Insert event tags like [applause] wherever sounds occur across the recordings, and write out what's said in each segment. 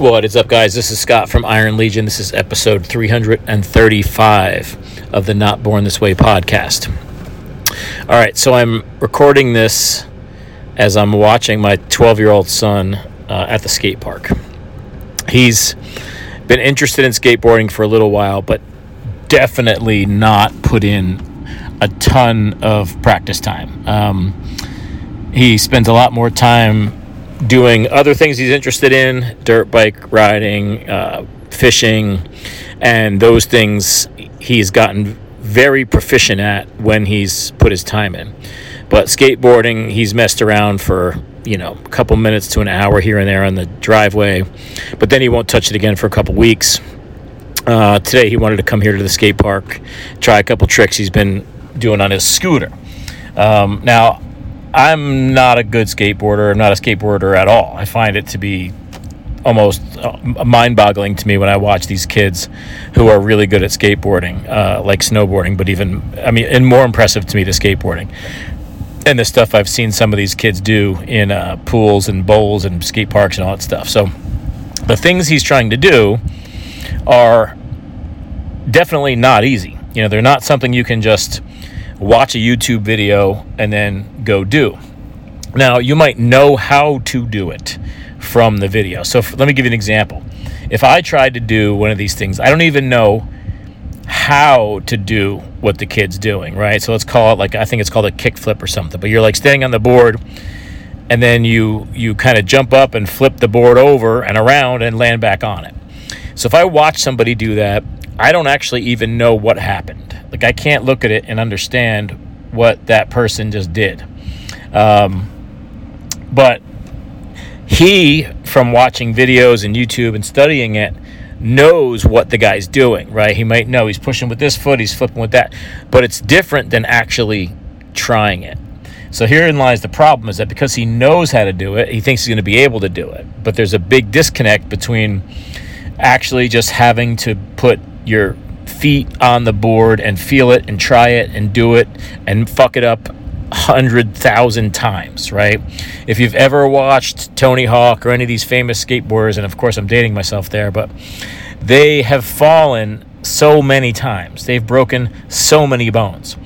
What is up, guys? This is Scott from Iron Legion. This is episode 335 of the Not Born This Way podcast. All right, so I'm recording this as I'm watching my 12 year old son uh, at the skate park. He's been interested in skateboarding for a little while, but definitely not put in a ton of practice time. Um, he spends a lot more time doing other things he's interested in dirt bike riding, uh, fishing, and those things he's gotten very proficient at when he's put his time in. But skateboarding, he's messed around for you know a couple minutes to an hour here and there on the driveway, but then he won't touch it again for a couple weeks. Uh, today he wanted to come here to the skate park, try a couple tricks he's been doing on his scooter. Um, now I'm not a good skateboarder. I'm not a skateboarder at all. I find it to be almost uh, mind boggling to me when I watch these kids who are really good at skateboarding, uh, like snowboarding, but even, I mean, and more impressive to me to skateboarding. And the stuff I've seen some of these kids do in uh, pools and bowls and skate parks and all that stuff. So the things he's trying to do are definitely not easy. You know, they're not something you can just watch a YouTube video, and then go do. Now, you might know how to do it from the video. So, let me give you an example. If I tried to do one of these things, I don't even know how to do what the kid's doing, right? So let's call it like I think it's called a kickflip or something. But you're like standing on the board and then you you kind of jump up and flip the board over and around and land back on it. So if I watch somebody do that, I don't actually even know what happened. Like I can't look at it and understand what that person just did. Um, but he, from watching videos and YouTube and studying it, knows what the guy's doing, right? He might know he's pushing with this foot, he's flipping with that, but it's different than actually trying it. So herein lies the problem is that because he knows how to do it, he thinks he's going to be able to do it. But there's a big disconnect between actually just having to put your feet on the board and feel it and try it and do it and fuck it up hundred thousand times, right? If you've ever watched Tony Hawk or any of these famous skateboarders, and of course I'm dating myself there, but they have fallen so many times. They've broken so many bones.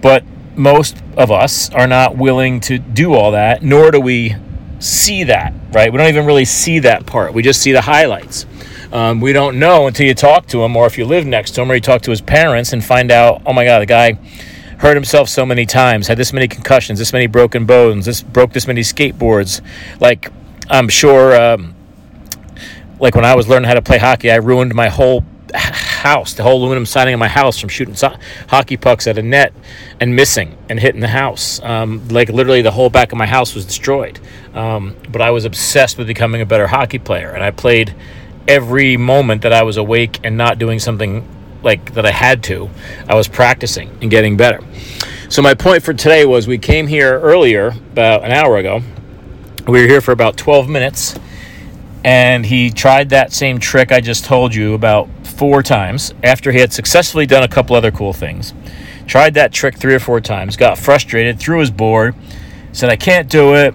But most of us are not willing to do all that, nor do we see that, right? We don't even really see that part. We just see the highlights. Um, we don't know until you talk to him, or if you live next to him, or you talk to his parents and find out, oh my God, the guy hurt himself so many times, had this many concussions, this many broken bones, this broke this many skateboards. Like I'm sure, um, like when I was learning how to play hockey, I ruined my whole house, the whole aluminum siding of my house from shooting so- hockey pucks at a net and missing and hitting the house. Um, like literally, the whole back of my house was destroyed. Um, but I was obsessed with becoming a better hockey player, and I played every moment that I was awake and not doing something like that I had to, I was practicing and getting better. So my point for today was we came here earlier, about an hour ago. We were here for about 12 minutes and he tried that same trick I just told you about four times after he had successfully done a couple other cool things. Tried that trick three or four times, got frustrated, threw his board, said I can't do it,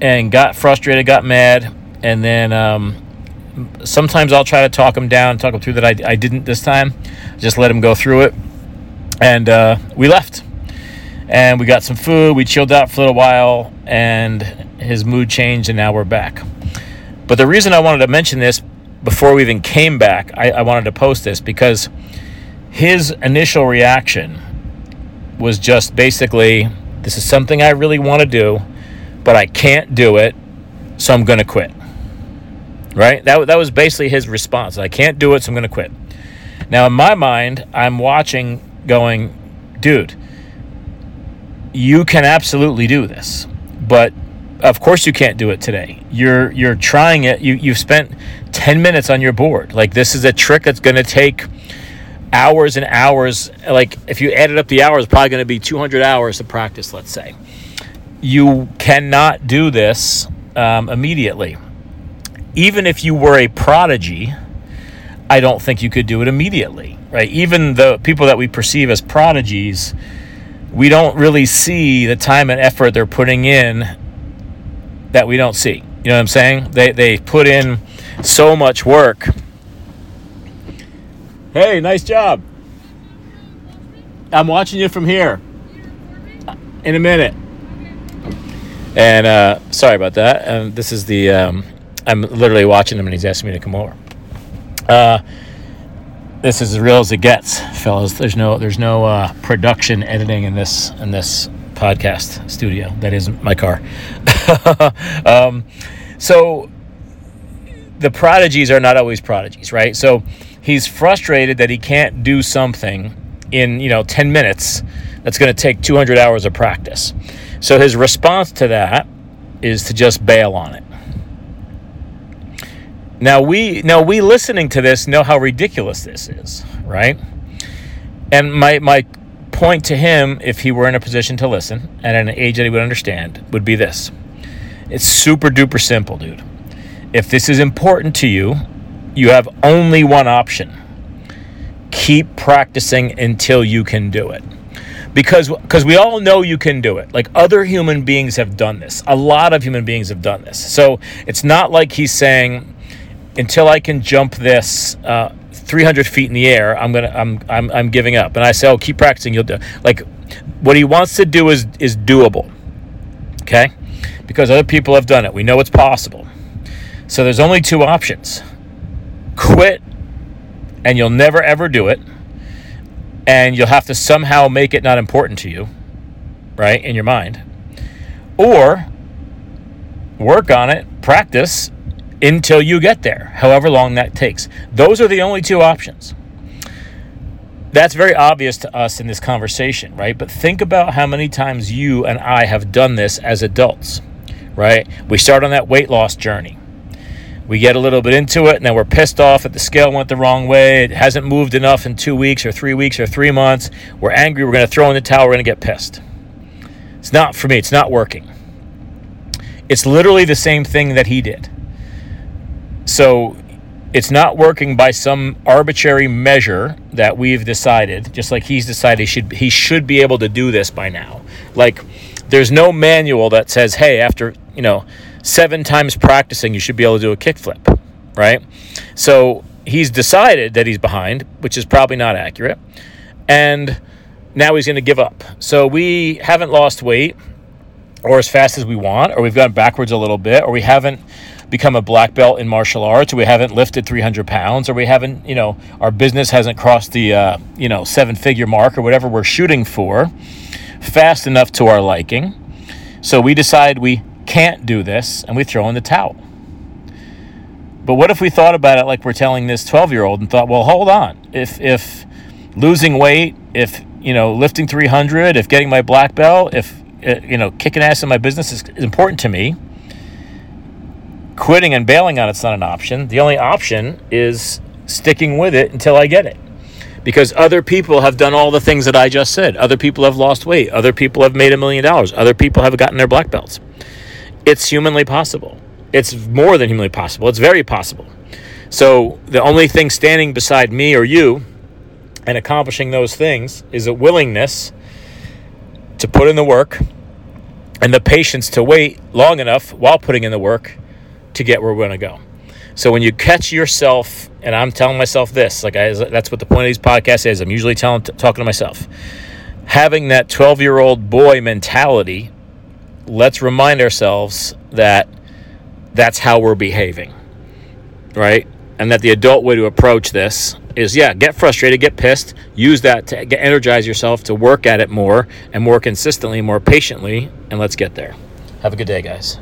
and got frustrated, got mad, and then um, sometimes I'll try to talk him down, talk him through that I, I didn't this time. Just let him go through it. And uh, we left. And we got some food. We chilled out for a little while. And his mood changed. And now we're back. But the reason I wanted to mention this before we even came back, I, I wanted to post this because his initial reaction was just basically this is something I really want to do, but I can't do it. So I'm going to quit right? That, that was basically his response. I can't do it, so I'm going to quit. Now, in my mind, I'm watching going, dude, you can absolutely do this, but of course you can't do it today. You're you're trying it. You you've spent 10 minutes on your board. Like this is a trick that's going to take hours and hours. Like if you added up the hours, probably going to be 200 hours to practice. Let's say you cannot do this um, immediately even if you were a prodigy, I don't think you could do it immediately, right? Even the people that we perceive as prodigies, we don't really see the time and effort they're putting in that we don't see. You know what I'm saying? They, they put in so much work. Hey, nice job. I'm watching you from here. In a minute. And uh, sorry about that. And this is the. Um, I'm literally watching him, and he's asking me to come over. Uh, this is as real as it gets, fellas. There's no there's no uh, production editing in this in this podcast studio. That is my car. [laughs] um, so the prodigies are not always prodigies, right? So he's frustrated that he can't do something in you know 10 minutes that's going to take 200 hours of practice. So his response to that is to just bail on it. Now we now we listening to this know how ridiculous this is, right? And my my point to him, if he were in a position to listen and at an age that he would understand, would be this. It's super duper simple, dude. If this is important to you, you have only one option. Keep practicing until you can do it because because we all know you can do it like other human beings have done this a lot of human beings have done this so it's not like he's saying until i can jump this uh, 300 feet in the air i'm gonna I'm, I'm i'm giving up. And i say oh keep practicing you'll do like what he wants to do is is doable okay? Because other people have done it. We know it's possible. So there's only two options. Quit and you'll never ever do it and you'll have to somehow make it not important to you, right, in your mind, or work on it, practice until you get there, however long that takes. Those are the only two options. That's very obvious to us in this conversation, right? But think about how many times you and I have done this as adults, right? We start on that weight loss journey we get a little bit into it and then we're pissed off that the scale went the wrong way. It hasn't moved enough in two weeks or three weeks or three months. We're angry. We're going to throw in the towel. We're going to get pissed. It's not for me. It's not working. It's literally the same thing that he did. So it's not working by some arbitrary measure that we've decided, just like he's decided he should he should be able to do this by now. Like there's no manual that says, hey, after, you know, seven times practicing, you should be able to do a kickflip, right? So he's decided that he's behind, which is probably not accurate. And now he's going to give up. So we haven't lost weight or as fast as we want, or we've gone backwards a little bit, or we haven't become a black belt in martial arts, or we haven't lifted 300 pounds, or we haven't, you know, our business hasn't crossed the, uh, you know, seven figure mark or whatever we're shooting for fast enough to our liking. So we decide we can't do this and we throw in the towel. But what if we thought about it like we're telling this 12 year old and thought, well, hold on. If, if losing weight, if, you know, lifting 300, if getting my black belt, if, uh, you know, kicking ass in my business is important to me, quitting and bailing on it's not an option. The only option is sticking with it until I get it. Because other people have done all the things that I just said. Other people have lost weight. Other people have made a million dollars. Other people have gotten their black belts it's humanly possible. It's more than humanly possible. It's very possible. So the only thing standing beside me or you and accomplishing those things is a willingness to put in the work and the patience to wait long enough while putting in the work to get where we're going to go. So when you catch yourself, and I'm telling myself this, like I, that's what the point of these podcasts is. I'm usually telling, talking to myself. Having that 12 year old boy mentality let's remind ourselves that that's how we're behaving, right? And that the adult way to approach this is yeah, get frustrated, get pissed, use that to get, energize yourself to work at it more and more consistently, more patiently, and let's get there. Have a good day, guys.